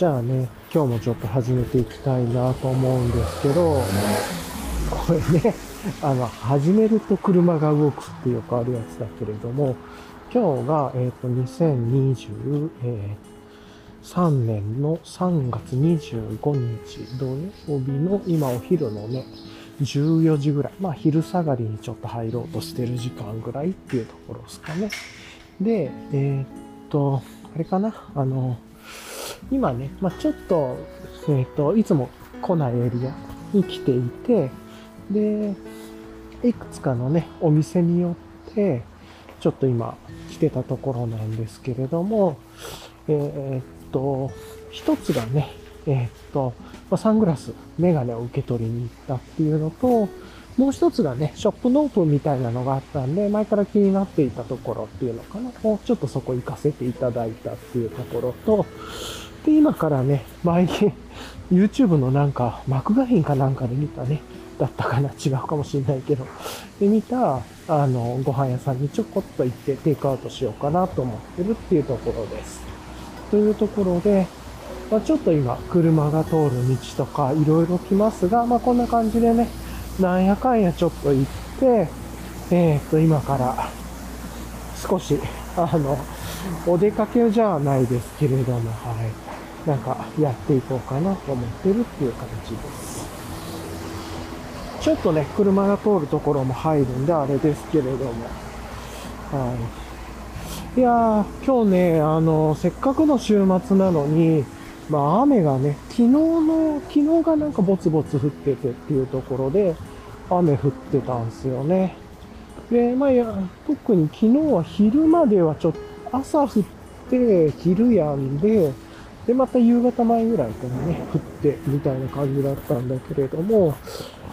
じゃあね、今日もちょっと始めていきたいなと思うんですけど、これね、あの、始めると車が動くってよくあるやつだけれども、今日が、えっ、ー、と、2023年の3月25日土曜日の今お昼のね、14時ぐらい。まあ昼下がりにちょっと入ろうとしてる時間ぐらいっていうところですかね。で、えー、っと、あれかな？あの、今ね、まあ、ちょっと、えっ、と、いつも来ないエリアに来ていて、で、いくつかのね、お店によって、ちょっと今来てたところなんですけれども、えー、っと、一つがね、えー、っと、まサングラス、メガネを受け取りに行ったっていうのと、もう一つがね、ショップノープンみたいなのがあったんで、前から気になっていたところっていうのかな。もうちょっとそこ行かせていただいたっていうところと、で、今からね、前に YouTube のなんか、幕画品かなんかで見たね、だったかな違うかもしれないけど。で、見た、あの、ご飯屋さんにちょこっと行ってテイクアウトしようかなと思ってるっていうところです。というところで、まあ、ちょっと今、車が通る道とかいろいろ来ますが、まあ、こんな感じでね、なんやかんやちょっと行って、えー、っと、今から少し、あの、お出かけじゃないですけれども、はい。なんかやっていこうかなと思ってるっていう形です。ちょっとね、車が通るところも入るんであれですけれども、はい。いやー、今日ね、あの、せっかくの週末なのに、まあ雨がね、昨日の、昨日がなんかボツボツ降っててっていうところで、雨降ってたんですよね。で、まあや、特に昨日は昼まではちょっと、朝降って、昼止んで、で、また夕方前ぐらいからね、降ってみたいな感じだったんだけれども、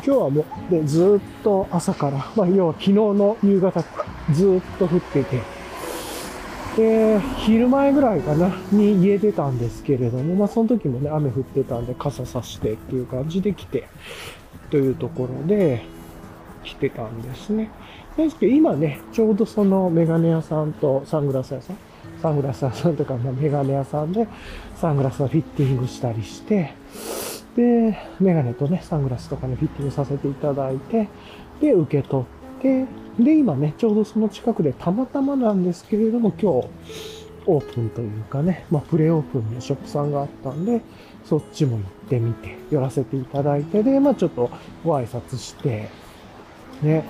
今日はもう、で、ずっと朝から、まあ要は昨日の夕方、ずっと降ってて、で、昼前ぐらいかな、に家出たんですけれども、まあその時もね、雨降ってたんで傘さしてっていう感じで来て、というところで、来てたんですね。ですけど今ね、ちょうどそのメガネ屋さんとサングラス屋さん、サングラス屋さんとか、まあ、メガネ屋さんでサングラスをフィッティングしたりして、で、メガネとね、サングラスとかね、フィッティングさせていただいて、で、受け取って、で、今ね、ちょうどその近くでたまたまなんですけれども、今日、オープンというかね、まあ、プレオープンのショップさんがあったんで、そっちも行ってみて、寄らせていただいて、で、まあ、ちょっとご挨拶して、ね、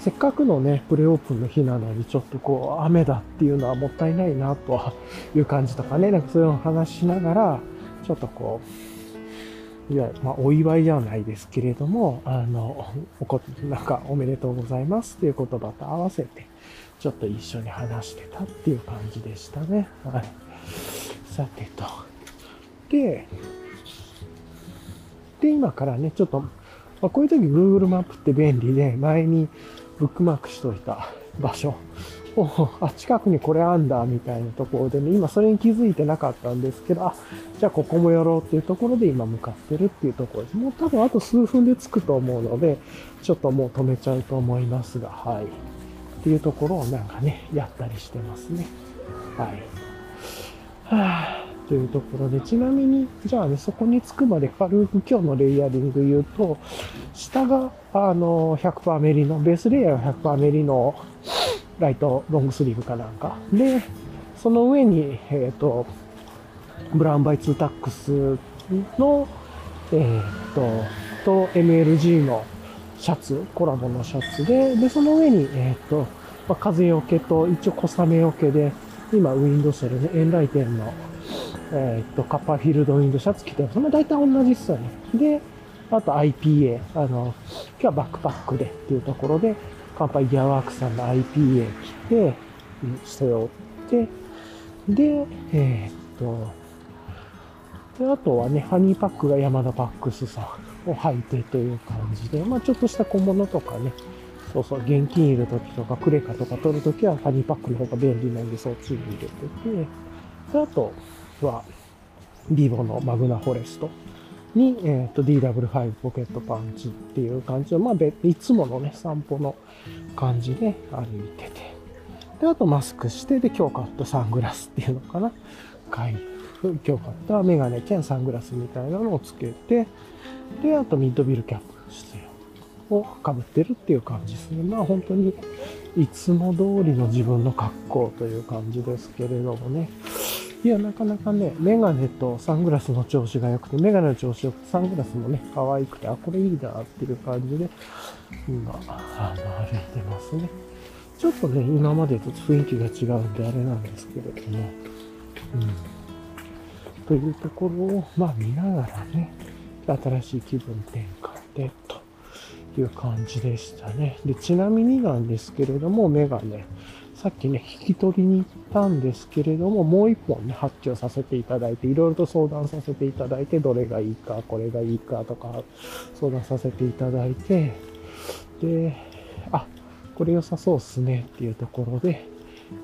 せっかくのね、プレオープンの日なのに、ちょっとこう、雨だっていうのはもったいないな、という感じとかね、なんかそういうのを話しながら、ちょっとこう、いや、まあ、お祝いじゃないですけれども、あの、おこ、なんか、おめでとうございますっていう言葉と合わせて、ちょっと一緒に話してたっていう感じでしたね。はい。さてと。で、で、今からね、ちょっと、まあ、こういう時 Google マップって便利で、前にブックマークしといた場所おあ、近くにこれあんだ、みたいなところでね、今それに気づいてなかったんですけど、あ、じゃあここも寄ろうっていうところで今向かってるっていうところです。もう多分あと数分で着くと思うので、ちょっともう止めちゃうと思いますが、はい。っていうところをなんかね、やったりしてますね。はい。はぁ。というところで、ちなみに、じゃあね、そこに着くまで軽く今日のレイヤリング言うと、下が、あの、100%メリの、ベースレイヤーが100%メリの、ライトロングスリーブかなんか。で、その上に、えっ、ー、と、ブラウンバイツータックスの、えっ、ー、と、と MLG のシャツ、コラボのシャツで、で、その上に、えっ、ー、と、まあ、風よけと、一応小雨よけで、今、ウィンドシェルね、エンライテンの、えっ、と、カッパーフィールドウィンドシャツ着てます。ま、大体同じっすよね。で、あと IPA、あの、今日はバックパックでっていうところで、乾杯ギアワークさんの IPA 着て、背負って、で、えー、っと、で、あとはね、ハニーパックが山田パックスさんを履いてという感じで、まあちょっとした小物とかね、そうそう、現金いるときとか、クレカとか取るときはハニーパックの方が便利なんで、そっちに入れてて、で、あとは、ビボのマグナフォレスト。に、えっ、ー、と、DW5 ポケットパンチっていう感じで、まあ、いつものね、散歩の感じで歩いてて。で、あとマスクして、で、今日買ったサングラスっていうのかな。買い、今日買ったメガネ兼サングラスみたいなのをつけて、で、あとミッドビルキャップをかぶってるっていう感じですね。まあ本当にいつも通りの自分の格好という感じですけれどもね。いや、なかなかね、メガネとサングラスの調子が良くて、メガネの調子良くて、サングラスもね、可愛くて、あ、これいいなっていう感じで、今、あの、歩いてますね。ちょっとね、今までと雰囲気が違うんであれなんですけれども、うん。というところを、まあ見ながらね、新しい気分転換で、という感じでしたね。で、ちなみになんですけれども、メガネ、さっきね、引き取りに行ったんですけれども、もう一本ね、発注させていただいて、いろいろと相談させていただいて、どれがいいか、これがいいかとか、相談させていただいて、で、あ、これ良さそうっすねっていうところで、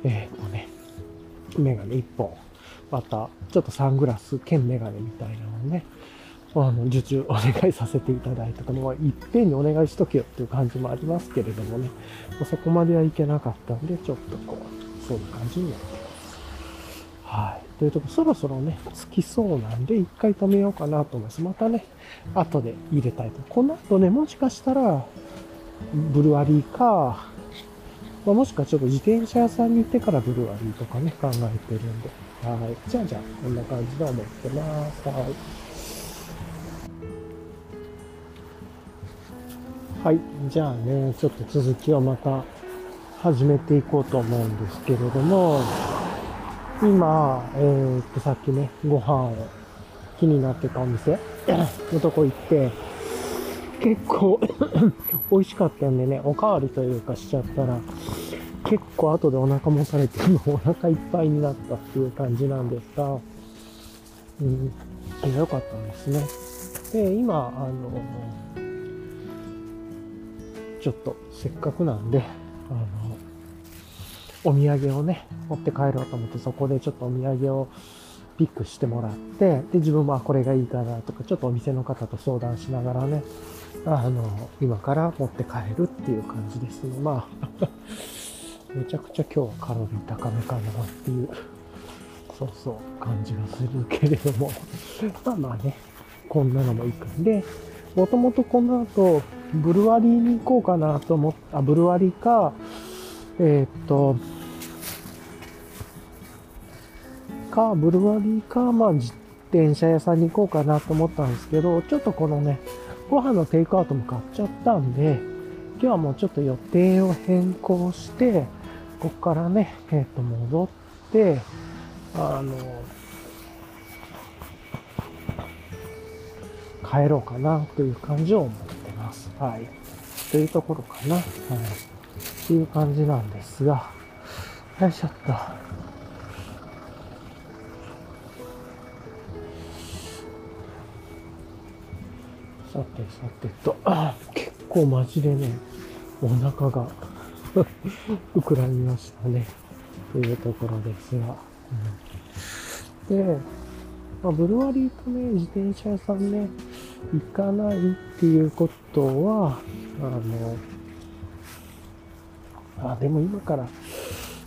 えっ、ー、とね、メガネ一本、また、ちょっとサングラス兼メガネみたいなのをね、あの、受注 お願いさせていただいたかも、いっぺんにお願いしとけよっていう感じもありますけれどもね、まそこまではいけなかったんで、ちょっとこう、そういう感じになってます。はい。というとこ、そろそろね、つきそうなんで、一回止めようかなと思います。またね、後で入れたいと。この後ね、もしかしたら、ブルワリーか、まあ、もしくはちょっと自転車屋さんに行ってからブルワリーとかね、考えてるんで。はい。じゃあじゃあ、こんな感じで思ってます。はい。はい。じゃあね、ちょっと続きをまた始めていこうと思うんですけれども、今、えー、っと、さっきね、ご飯を気になってたお店 のとこ行って、結構 美味しかったんでね、おかわりというかしちゃったら、結構後でお腹もたれて、お腹いっぱいになったっていう感じなんですが、うん、良かったんですね。で、今、あの、ちょっとせっかくなんで、あの、お土産をね、持って帰ろうと思って、そこでちょっとお土産をピックしてもらって、で、自分はこれがいいかなとか、ちょっとお店の方と相談しながらね、あの、今から持って帰るっていう感じですね。まあ めちゃくちゃ今日はカロリー高めかなっていう、そうそう感じがするけれども、まあまあね、こんなのもいいかんで、もともとこの後、ブルワリーに行こうかなと思った、ブルワリーか、えー、っと、か、ブルワリーか、まあ、自転車屋さんに行こうかなと思ったんですけど、ちょっとこのね、ご飯のテイクアウトも買っちゃったんで、今日はもうちょっと予定を変更して、ここからね、えっ、と、戻って、あの、帰ろうかなという感じを思ってます。はい。というところかな。はい。っていう感じなんですが、よいしょっと。さてさてと、結構マジでね、お腹が 膨らみましたね。というところですが。うん、で、まあ、ブルワリーとね、自転車屋さんね、行かないっていうことは、あの、あ、でも今から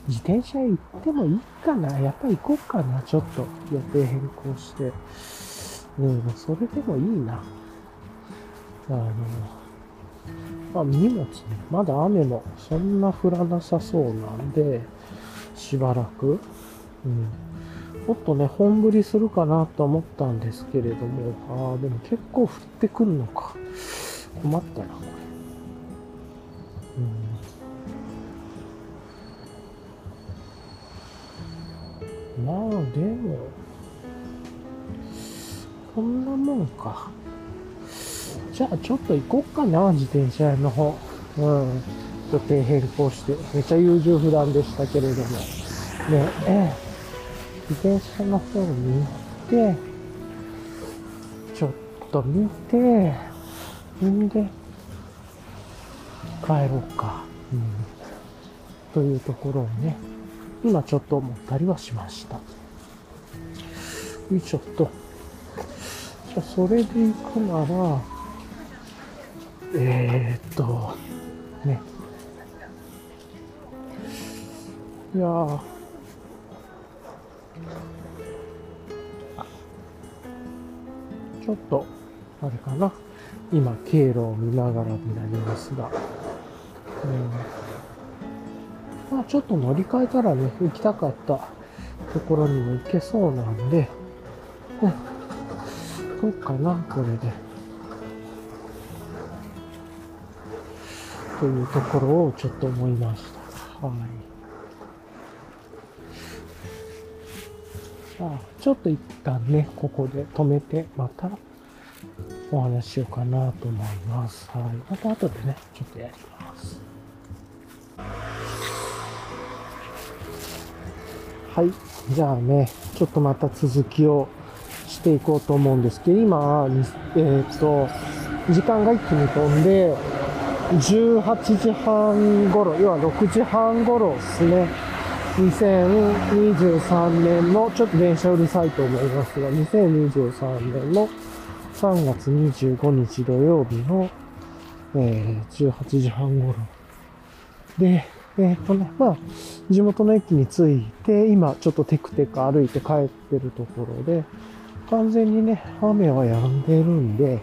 自転車行ってもいいかな。やっぱり行こうかな。ちょっと予定変更して。うん、それでもいいな。あの、まあ、荷物ね、まだ雨もそんな降らなさそうなんで、しばらく、うん、もっとね、本降りするかなと思ったんですけれども、ああ、でも結構降ってくるのか。困ったな、これ。うん。まあ、でも、こんなもんか。じゃあ、ちょっと行こっかな、自転車屋の方。うん。予定変更して。めちゃ優柔不断でしたけれども。ね、ええ。自転車の方に行って、ちょっと見て、んで、帰ろうか。うん。というところをね、今ちょっと思ったりはしました。よいしょっと。じゃあ、それで行くなら、えー、っと、ね。いやちょっと、あれかな。今、経路を見ながらになりますが。うん、まあ、ちょっと乗り換えたらね、行きたかったところにも行けそうなんで、うん、どうかな、これで。というところをちょっと思いました。はい。あちょっと一旦ね、ここで止めて、またお話ししようかなと思います。はい。また後でね、ちょっとやります。はい。じゃあね、ちょっとまた続きをしていこうと思うんですけど、今、えー、っと、時間が一気に飛んで、18時半頃、要は6時半頃ですね。2023年の、ちょっと電車うるさいと思いますが、2023年の3月25日土曜日の、えー、18時半頃。で、えっ、とね、まあ、地元の駅に着いて、今ちょっとテクテク歩いて帰ってるところで、完全にね、雨は止んでるんで、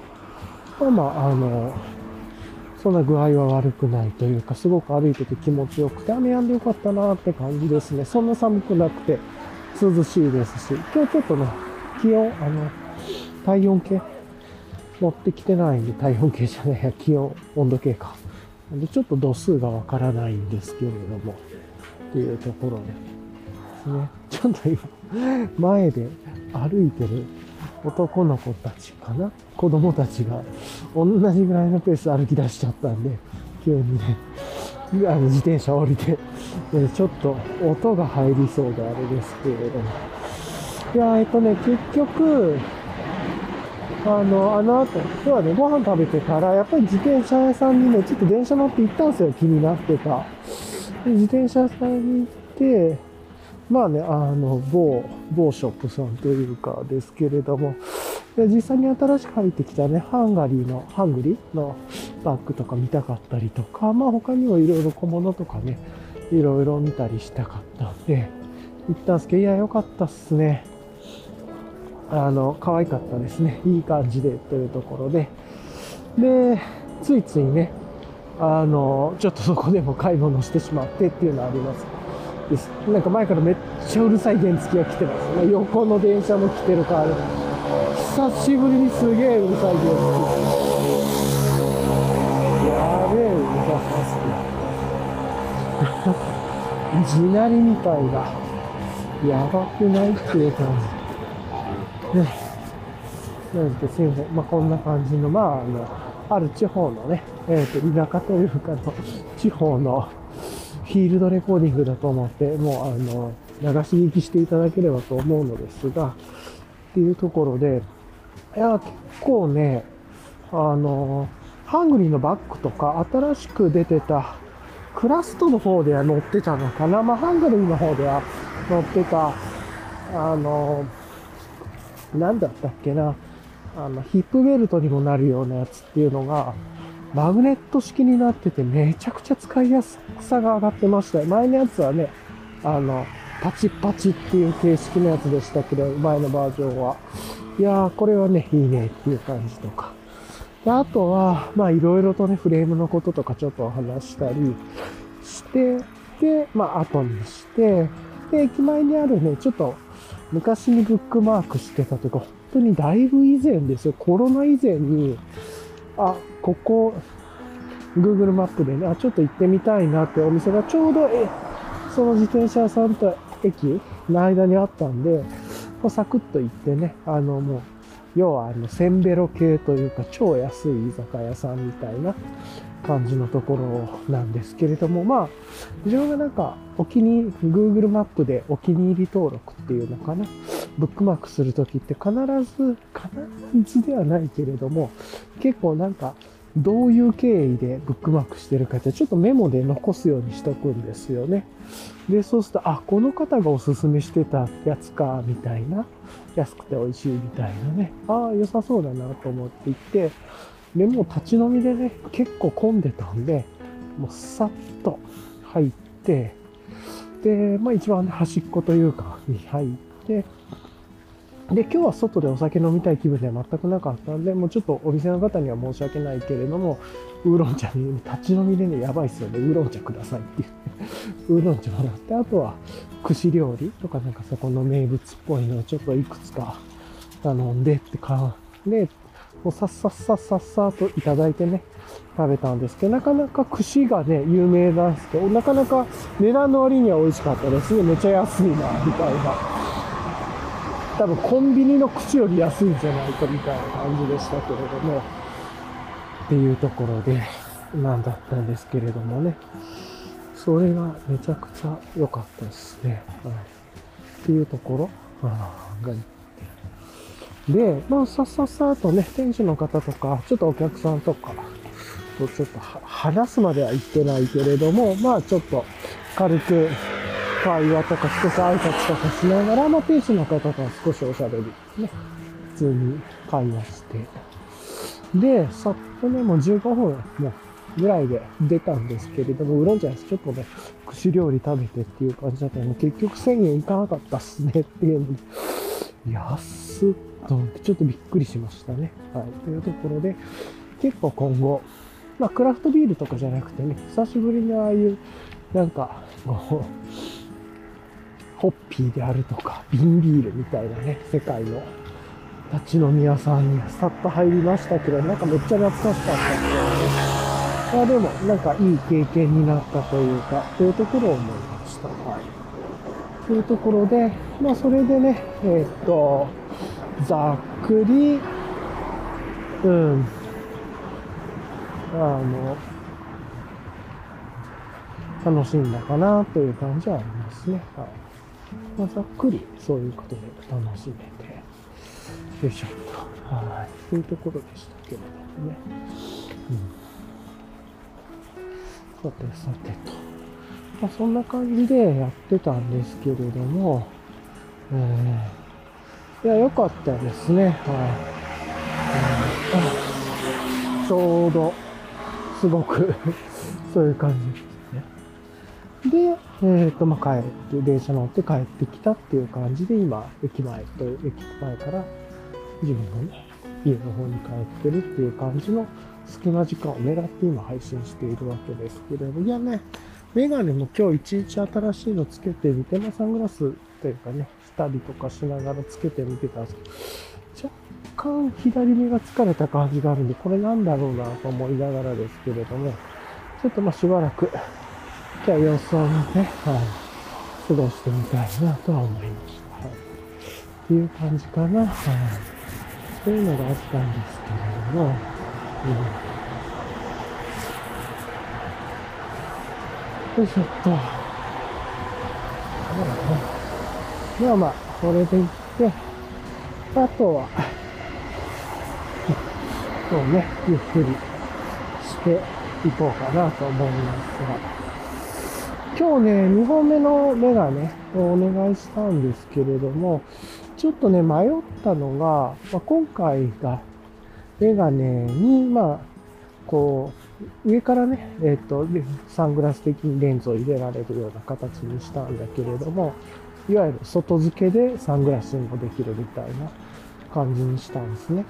まあまあ、あの、そんな具合は悪くないというか、すごく歩いてて気持ちよくて、雨止んでよかったなって感じですね。そんな寒くなくて涼しいですし、今日ちょっとね、気温、あの、体温計持ってきてないんで、体温計じゃないや、気温、温度計か。で、ちょっと度数がわからないんですけれども、っていうところです、ね、ちょっと今、前で歩いてる男の子たちかな？子供たちが同じぐらいのペース歩き出しちゃったんで、急にね、あの自転車降りて、ちょっと音が入りそうであれですけれども。いや、えっとね、結局、あの、あの後、今日はね、ご飯食べてから、やっぱり自転車屋さんにね、ちょっと電車乗って行ったんですよ、気になってた。で自転車屋さんに行って、まあね、あの、某、某ショップさんというかですけれども、実際に新しく入ってきたね、ハンガリーの、ハングリーのバッグとか見たかったりとか、まあ他にもいろいろ小物とかね、いろいろ見たりしたかったんで、行ったんすけど、いや、良かったっすね。あの、可愛かったですね。いい感じでというところで。で、ついついね、あの、ちょっとそこでも買い物してしまってっていうのはあります。です。なんか前からめっちゃうるさい原付が来てますね。横の電車も来てるから、久しぶりにすげえうるさい原付。やべえうるさすぎ。地鳴りみたいな。やばくないっていう感じ。ね。なんてすいません。まあ、こんな感じの、まあ、あの、ある地方のね、えっ、ー、と、田舎というかの、地方のフィールドレコーディングだと思って、もう、あの、流し聞きしていただければと思うのですが、っていうところで、いや、結構ね、あの、ハングリーのバッグとか、新しく出てた、クラストの方では載ってたのかな？まあ、ハングリーの方では載ってた、あの、何だったっけな、あの、ヒップベルトにもなるようなやつっていうのが、マグネット式になっててめちゃくちゃ使いやすさが上がってましたよ。前のやつはね、あの、パチパチっていう形式のやつでしたけど、前のバージョンは。いやー、これはね、いいねっていう感じとか。であとは、まあいろいろとね、フレームのこととかちょっとお話したりして、で、まあ後にして、で、駅前にあるね、ちょっと昔にブックマークしてたというか、本当にだいぶ以前ですよ。コロナ以前に、あ、ここ、Google マップでね、あ、ちょっと行ってみたいなってお店がちょうど、え、その自転車屋さんと駅の間にあったんで、サクッと行ってね、あのもう、要はあの、センベロ系というか超安い居酒屋さんみたいな感じのところなんですけれども、まあ、自分がなんか、お気に入り、Google マップでお気に入り登録っていうのかな。ブックマークするときって必ず、必ずではないけれども、結構なんか、どういう経緯でブックマークしてるかってちょっとメモで残すようにしとくんですよね。で、そうすると、あ、この方がおすすめしてたやつか、みたいな。安くて美味しいみたいなね。ああ、良さそうだなと思って行って、で、もう立ち飲みでね、結構混んでたんで、もうさっと入って、で、まあ一番、端っこというか、に入って、で、今日は外でお酒飲みたい気分では全くなかったんで、もうちょっとお店の方には申し訳ないけれども、ウーロン茶に立ち飲みでね、やばいっすよね、ウーロン茶くださいって言って、ウーロン茶もらって、あとは串料理とかなんかそこの名物っぽいのをちょっといくつか頼んでってか、で、もうさっさっさっさっさといただいてね、食べたんですけど、なかなか串がね、有名なんですけど、なかなか値段の割には美味しかったですね。めちゃ安いな、みたいな。多分コンビニの口より安いんじゃないかみたいな感じでしたけれども、っていうところで、なんだったんですけれどもね。それがめちゃくちゃ良かったですね。はい。っていうところが行ってで、まあ、さっさっさとね、店主の方とか、ちょっとお客さんとか、とちょっと話すまでは言ってないけれども、まあちょっと軽く会話とか少し挨拶とかしながら、まあ、店主の方とは少しおしゃべりね、普通に会話して。で、さっとね、もう15分もぐらいで出たんですけれども、ウーロン茶ちょっとね、串料理食べてっていう感じだったので、結局1000円いかなかったっすねっていうので、安っとちょっとびっくりしましたね。はい。というところで、結構今後、まあ、クラフトビールとかじゃなくてね、久しぶりにああいう、なんか、こう、ホッピーであるとか、瓶ビールみたいなね、世界の立ち飲み屋さんにさっと入りましたけど、なんかめっちゃ懐かしかったですよね。まあでも、なんかいい経験になったというか、というところを思いました。はい。というところで、まあそれでね、えー、っと、ざっくり、うん、あの、楽しんだかなという感じはありますね。はい。まあ、ざっくりそういうことで楽しめて、よいしょっと、はい、というところでしたけれどもね。うん、さてさてと。まあ、そんな感じでやってたんですけれども、えー、いや、良かったですね。はい。ちょうど、すごく そういう感じですねで、えっ、と、まあ、帰って、電車乗って帰ってきたっていう感じで、今、駅前と、駅前から自分のね、家の方に帰ってるっていう感じの隙間時間を狙って今配信しているわけですけれども、いやね、メガネも今日いちいち新しいのつけてみて、ま、サングラスというかね、したりとかしながらつけてみてたんですけど、若干左目が疲れた感じがあるんで、これなんだろうなと思いながらですけれども、ちょっとまあしばらくじゃあ様子を見て、はい、過ごしてみたいなとは思いました。はい。っていう感じかな。はい。そういうのがあったんですけれども、うん。よいしょっと。まあまあ、これでいって、あとは、そうね、ゆっくりしていこうかなと思いますが、今日ね、2本目のメガネをお願いしたんですけれども、ちょっとね、迷ったのが、まあ、今回がメガネに、まあ、こう、上からね、えっ、ー、と、サングラス的にレンズを入れられるような形にしたんだけれども、いわゆる外付けでサングラスにもできるみたいな感じにしたんですね。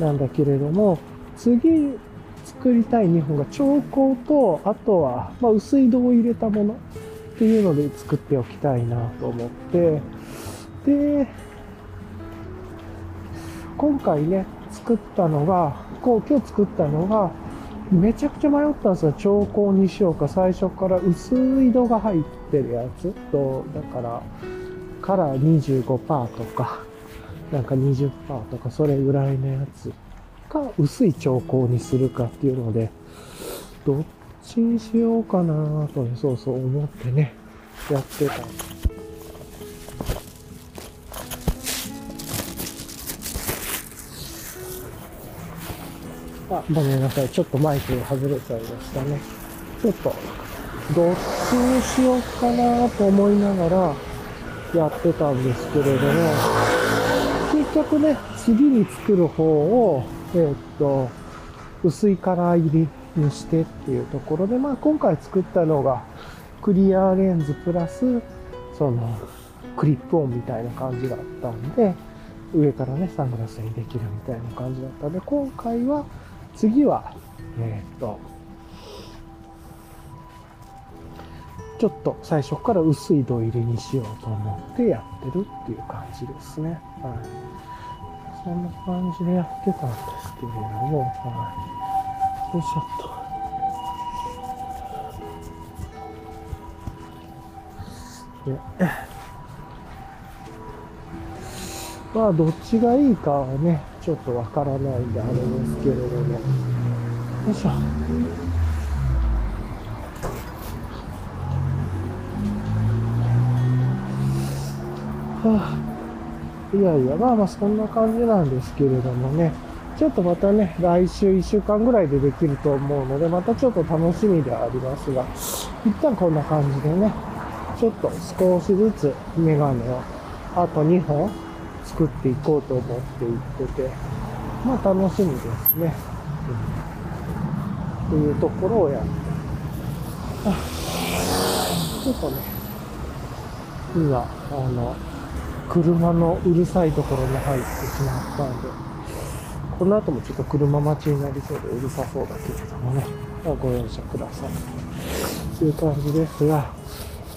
なんだけれども、次作りたい2本が調光と、あとは、まあ、薄い銅を入れたものっていうので作っておきたいなと思って、で、今回ね、作ったのが、こう、今日作ったのが、めちゃくちゃ迷ったんですよ。調光にしようか。最初から薄い度が入ってるやつと、だから、カラー25%とか、なんか20%とか、それぐらいのやつか薄い調光にするかっていうので、どっちにしようかなと、ねそうそう思ってね、やってた。あ、ごめんなさい。ちょっとマイク外れちゃいましたね。ちょっと、どっちにしようかなと思いながらやってたんですけれども、結局ね、次に作る方をえー、っと、薄いカラー入りにしてっていうところで、まあ今回作ったのがクリアレンズプラス、そのクリップオンみたいな感じだったんで、上からね、サングラスにできるみたいな感じだったんで、今回は、次は、えーっと、ちょっと最初から薄い土入れにしようと思ってやってるっていう感じですね。はい。そんな感じでやってたんですけれども、はい。よいしょっと。まあ、どっちがいいかはね、ちょっとわからないんであれですけれども。よいしょ。はあ、いやいや、まあまあそんな感じなんですけれどもね。ちょっとまたね、来週1週間ぐらいでできると思うので、またちょっと楽しみではありますが、一旦こんな感じでね、ちょっと少しずつメガネをあと2本作っていこうと思っていってて、まあ楽しみですね。うん、というところをやって。ちょっとね、今、あの、車のうるさいところに入ってしまったんで、この後もちょっと車待ちになりそうでうるさそうだけれどもね、まあ、ご容赦ください。という感じですが、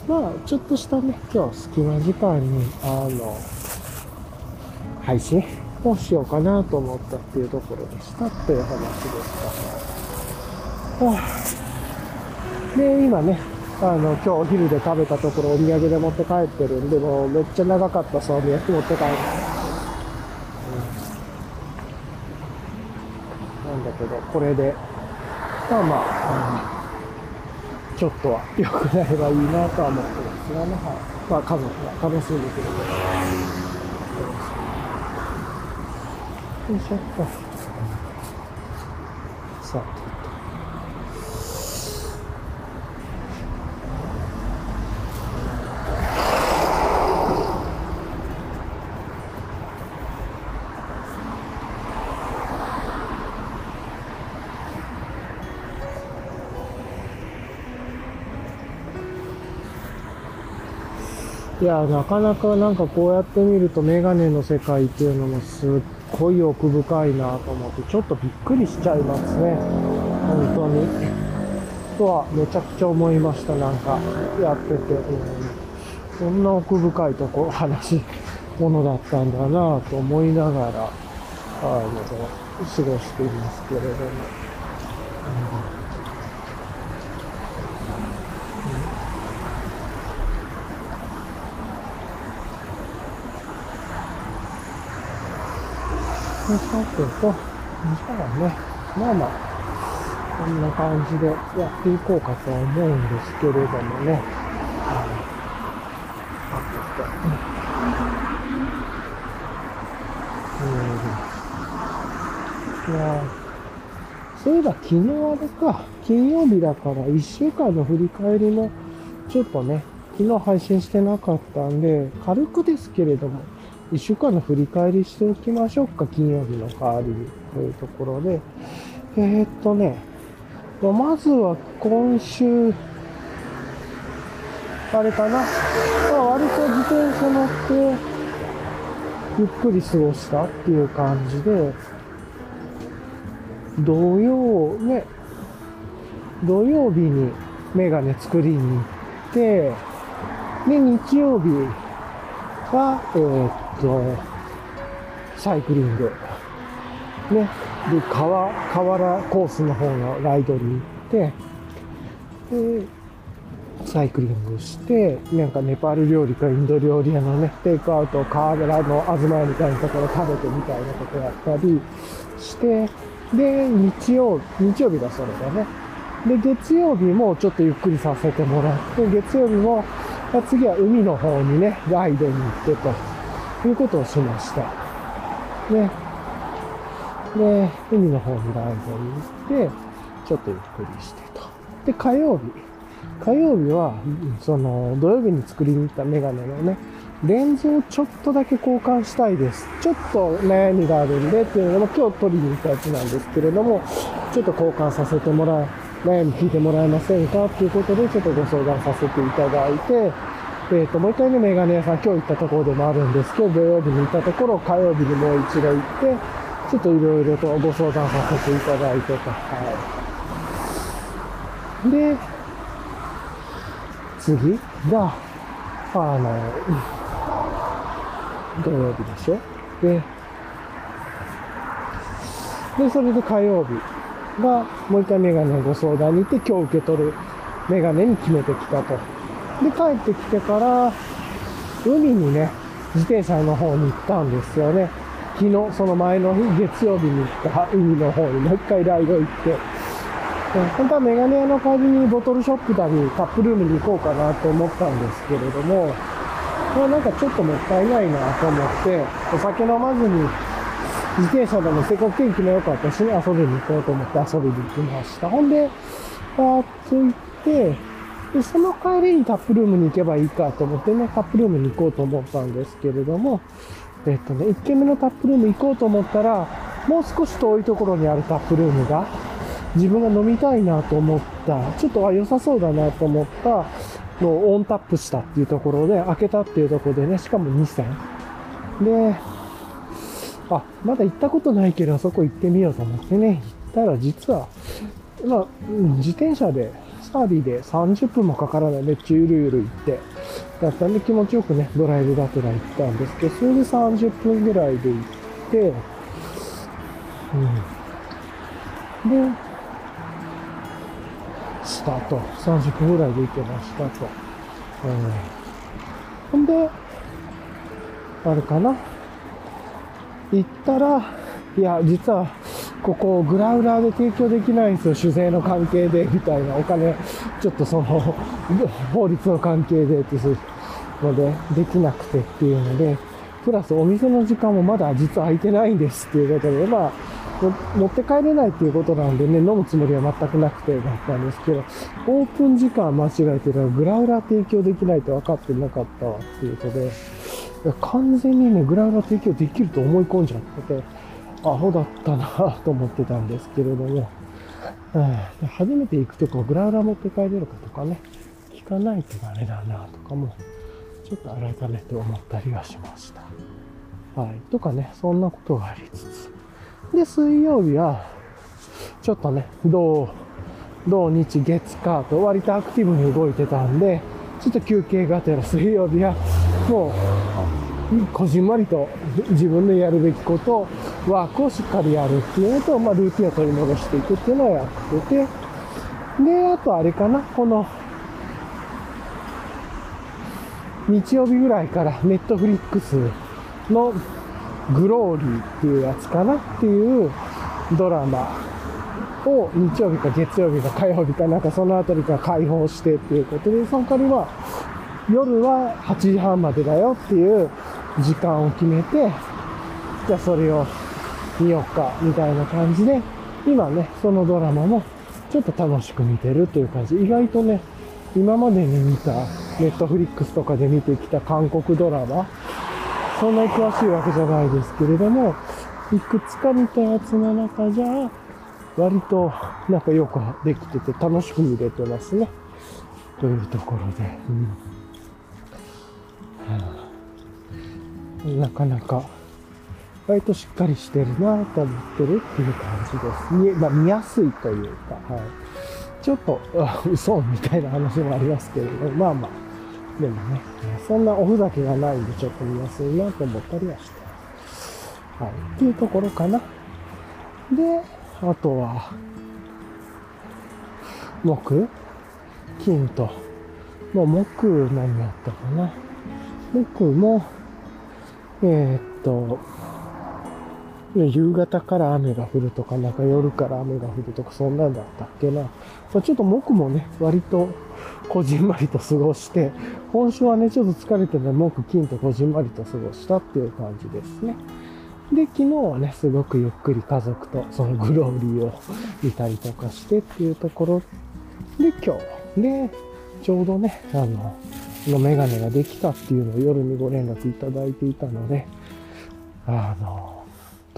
まあ、ちょっとしたね、今日隙間時間に、あの、配信をしようかなと思ったっていうところでしたっていう話でした。はあ、で、今ね、あの、今日お昼で食べたところお土産で持って帰ってるんで、もうめっちゃ長かったそうめん持って帰る。うん、なんだけど、これで、まあまあ、うん、ちょっとは良くなればいいなとは思ってますがね、はい。まあ家族が楽しんでくれて。よいしょっと。さあ。いや、なかなかなんかこうやって見るとメガネの世界っていうのもすっごい奥深いなと思って、ちょっとびっくりしちゃいますね。本当に。とはめちゃくちゃ思いました、なんか、やってて。うん、そんな奥深いところ、話、ものだったんだなと思いながら、あの、過ごしていますけれども。さてと、じゃあね、まあまあ、こんな感じでやっていこうかと思うんですけれどもね。はい。うん。いやそういえば昨日あれか、金曜日だから1週間の振り返りもちょっとね、昨日配信してなかったんで、軽くですけれども、1週間の振り返りしておきましょうか、金曜日の代わりに。というところで。えー、っとね、まずは今週、あれかな。まあ、割と自転車乗って、ゆっくり過ごしたっていう感じで、土曜、ね、土曜日にメガネ作りに行って、で、日曜日は、えー、と、サイクリング。ね。で、川、河原コースの方のライドに行って、で、サイクリングして、なんかネパール料理かインド料理屋のね、テイクアウトを河原の東屋みたいなところ食べてみたいなことやったりして、で、日曜、日曜日だそれだね。で、月曜日もちょっとゆっくりさせてもらって、月曜日も、次は海の方にね、ライドに行ってと。いうことをしました。ね。で、海の方にライブに行って、ちょっとゆっくりしてと。で、火曜日。火曜日は、その、土曜日に作りに行ったメガネのね、レンズをちょっとだけ交換したいです。ちょっと悩みがあるんでっていうのも今日取りに行ったやつなんですけれども、ちょっと交換させてもらう、悩み聞いてもらえませんかっていうことでちょっとご相談させていただいて、えっ、と、もう一回ね、メガネ屋さん、今日行ったところでもあるんですけど、土曜日に行ったところ、火曜日にもう一度行って、ちょっといろいろとご相談させていただいてと、はい。で、次が、あの、土曜日でしょで、で、それで火曜日が、もう一回メガネのご相談に行って、今日受け取るメガネに決めてきたと。で、帰ってきてから、海にね、自転車の方に行ったんですよね。昨日、その前の日、月曜日に行った海の方にもう一回ライド行って、本当はメガネ屋の代わりにボトルショップだにタップルームに行こうかなと思ったんですけれども、まあなんかちょっともったいないなと思って、お酒飲まずに自転車でもせっかく天気も良かったし、遊びに行こうと思って遊びに行きました。ほんで、パーッと行って、で、その帰りにタップルームに行けばいいかと思ってね、タップルームに行こうと思ったんですけれども、えっとね、1軒目のタップルーム行こうと思ったら、もう少し遠いところにあるタップルームが、自分が飲みたいなと思った、ちょっとあ良さそうだなと思ったのをオンタップしたっていうところで、開けたっていうところでね、しかも2銭。で、あ、まだ行ったことないけど、そこ行ってみようと思ってね、行ったら実は、まあ、自転車で、サービーで30分もかからないめっちゃゆるゆる行って、だったんで気持ちよくね、ドライブがてら行ったんですけど、それで30分ぐらいで行って、うん。で、スタート。30分ぐらいで行けましたと。うん。ほんで、あれかな。行ったら、いや、実は、ここ、グラウラーで提供できないんですよ。酒税の関係で、みたいな。お金、ちょっとその、法律の関係でっていうので、できなくてっていうので、プラスお店の時間もまだ実は空いてないんですっていうことで、まあ、持って帰れないっていうことなんでね、飲むつもりは全くなくてだったんですけど、オープン時間間違えてたら、グラウラー提供できないと分かってなかったわっていうことで、完全にね、グラウラー提供できると思い込んじゃってて、アホだったなぁと思ってたんですけれども、うん初めて行くとこグラウラ持って帰れるかとかね、聞かないとダメだなとかも、ちょっと改めて思ったりはしました。はい。とかね、そんなことがありつつ。で、水曜日は、ちょっとね、土、土日月火と割とアクティブに動いてたんで、ちょっと休憩がてら水曜日は、もう、こじんまりと自分のやるべきことを、ワークをしっかりやるっていうのと、まあ、ルーティンを取り戻していくっていうのをやってて、で、あとあれかな、この、日曜日ぐらいからネットフリックスのグローリーっていうやつかなっていうドラマを日曜日か月曜日か火曜日かなんかそのあたりから開放してっていうことで、その代わりは夜は8時半までだよっていう時間を決めて、じゃあそれを見ようかみたいな感じで、今ね、そのドラマもちょっと楽しく見てるという感じ。意外とね、今までに見たネットフリックスとかで見てきた韓国ドラマ、そんなに詳しいわけじゃないですけれども、いくつか見たやつの中じゃ、割となんかよくできてて楽しく見れてますね。というところで。うんなかなか、割としっかりしてるなと思ってるっていう感じです。見,、まあ、見やすいというか、はい。ちょっと、嘘みたいな話もありますけれど、まあまあ、でもね、そんなおふざけがないんでちょっと見やすいなと思ったりはしてます。はい。っていうところかな。で、あとは、木金と、もう木何やったかな。木も、えーっと、夕方から雨が降るとか、なんか夜から雨が降るとか、そんなんだったっけな。まちょっと木もね、割とこじんまりと過ごして、今週はね、ちょっと疲れてるので、木、金とこじんまりと過ごしたっていう感じですね。で、昨日はね、すごくゆっくり家族とそのグローリーを見たりとかしてっていうところで、今日、で、ちょうどね、あの、のメガネができたっていうのを夜にご連絡いただいていたので、あの、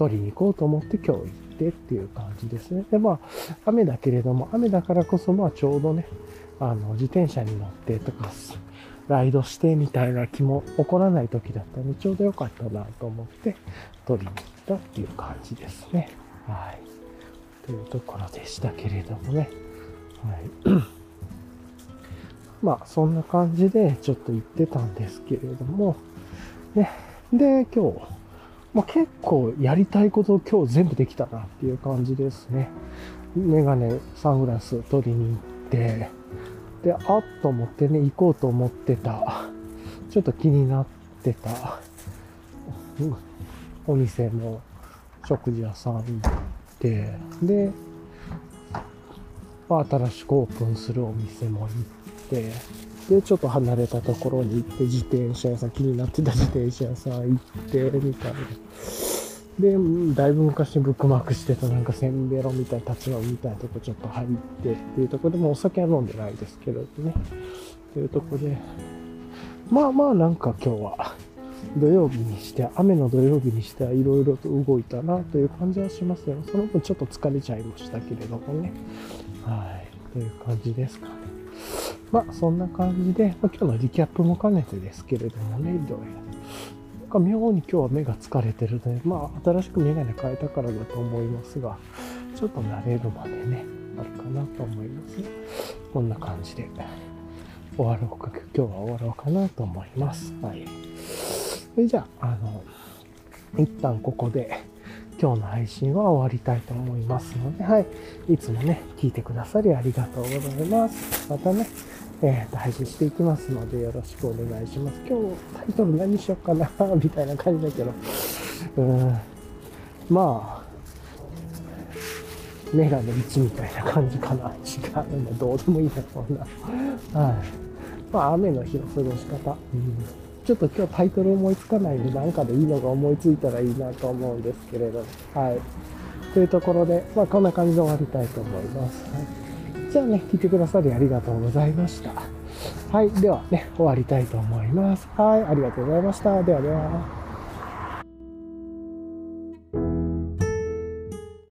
取りに行こうと思って今日行ってっていう感じですね。で、まあ、雨だけれども、雨だからこそ、まあ、ちょうどね、あの、自転車に乗ってとか、ライドしてみたいな気も起こらない時だったんで、ちょうど良かったなと思って撮りに行ったっていう感じですね。はい。というところでしたけれどもね。はい。まあ、そんな感じでちょっと言ってたんですけれども、ね。で、今日、まあ、結構やりたいことを今日全部できたなっていう感じですね。メガネ、サングラス取りに行って、で、あっと思ってね、行こうと思ってた、ちょっと気になってた、お店の食事屋さん行って、で、新しくオープンするお店も行って、で、ちょっと離れたところに行って、自転車屋さん、気になってた自転車屋さん行って、みたいな。で、だいぶ昔ブックマークしてたなんかせんべろみたいな、立ち飲みたいなとこちょっと入ってっていうとこでもお酒は飲んでないですけどね。というとこで、まあまあなんか今日は土曜日にして、雨の土曜日にしてはいろいろと動いたなという感じはしますよ。その分ちょっと疲れちゃいましたけれどもね。はい。という感じですかね。まあそんな感じで、ま、今日のリキャップも兼ねてですけれどもね、どうやら。か妙に今日は目が疲れてるので、まあ、新しくメガネ変えたからだと思いますが、ちょっと慣れるまでね、あるかなと思いますね。こんな感じで終わろうか、今日は終わろうかなと思います。はい。それじゃあ、あの、一旦ここで今日の配信は終わりたいと思いますので、はい。いつもね、聞いてくださりありがとうございます。またね、えー、配信していきますので、よろしくお願いします。今日タイトル何しようかな、みたいな感じだけど、うん、まあ、メガネ1みたいな感じかな。違うの、どうでもいいな、そんな。はい。まあ、雨の日の過ごし方。うん、ちょっと今日タイトル思いつかないんで、なんかでいいのが思いついたらいいなと思うんですけれど、はい。というところで、まあ、こんな感じで終わりたいと思います。はいじゃあね、聞いてくださりありがとうございました。はい。ではね、終わりたいと思います。はい。ありがとうございました。ではでは。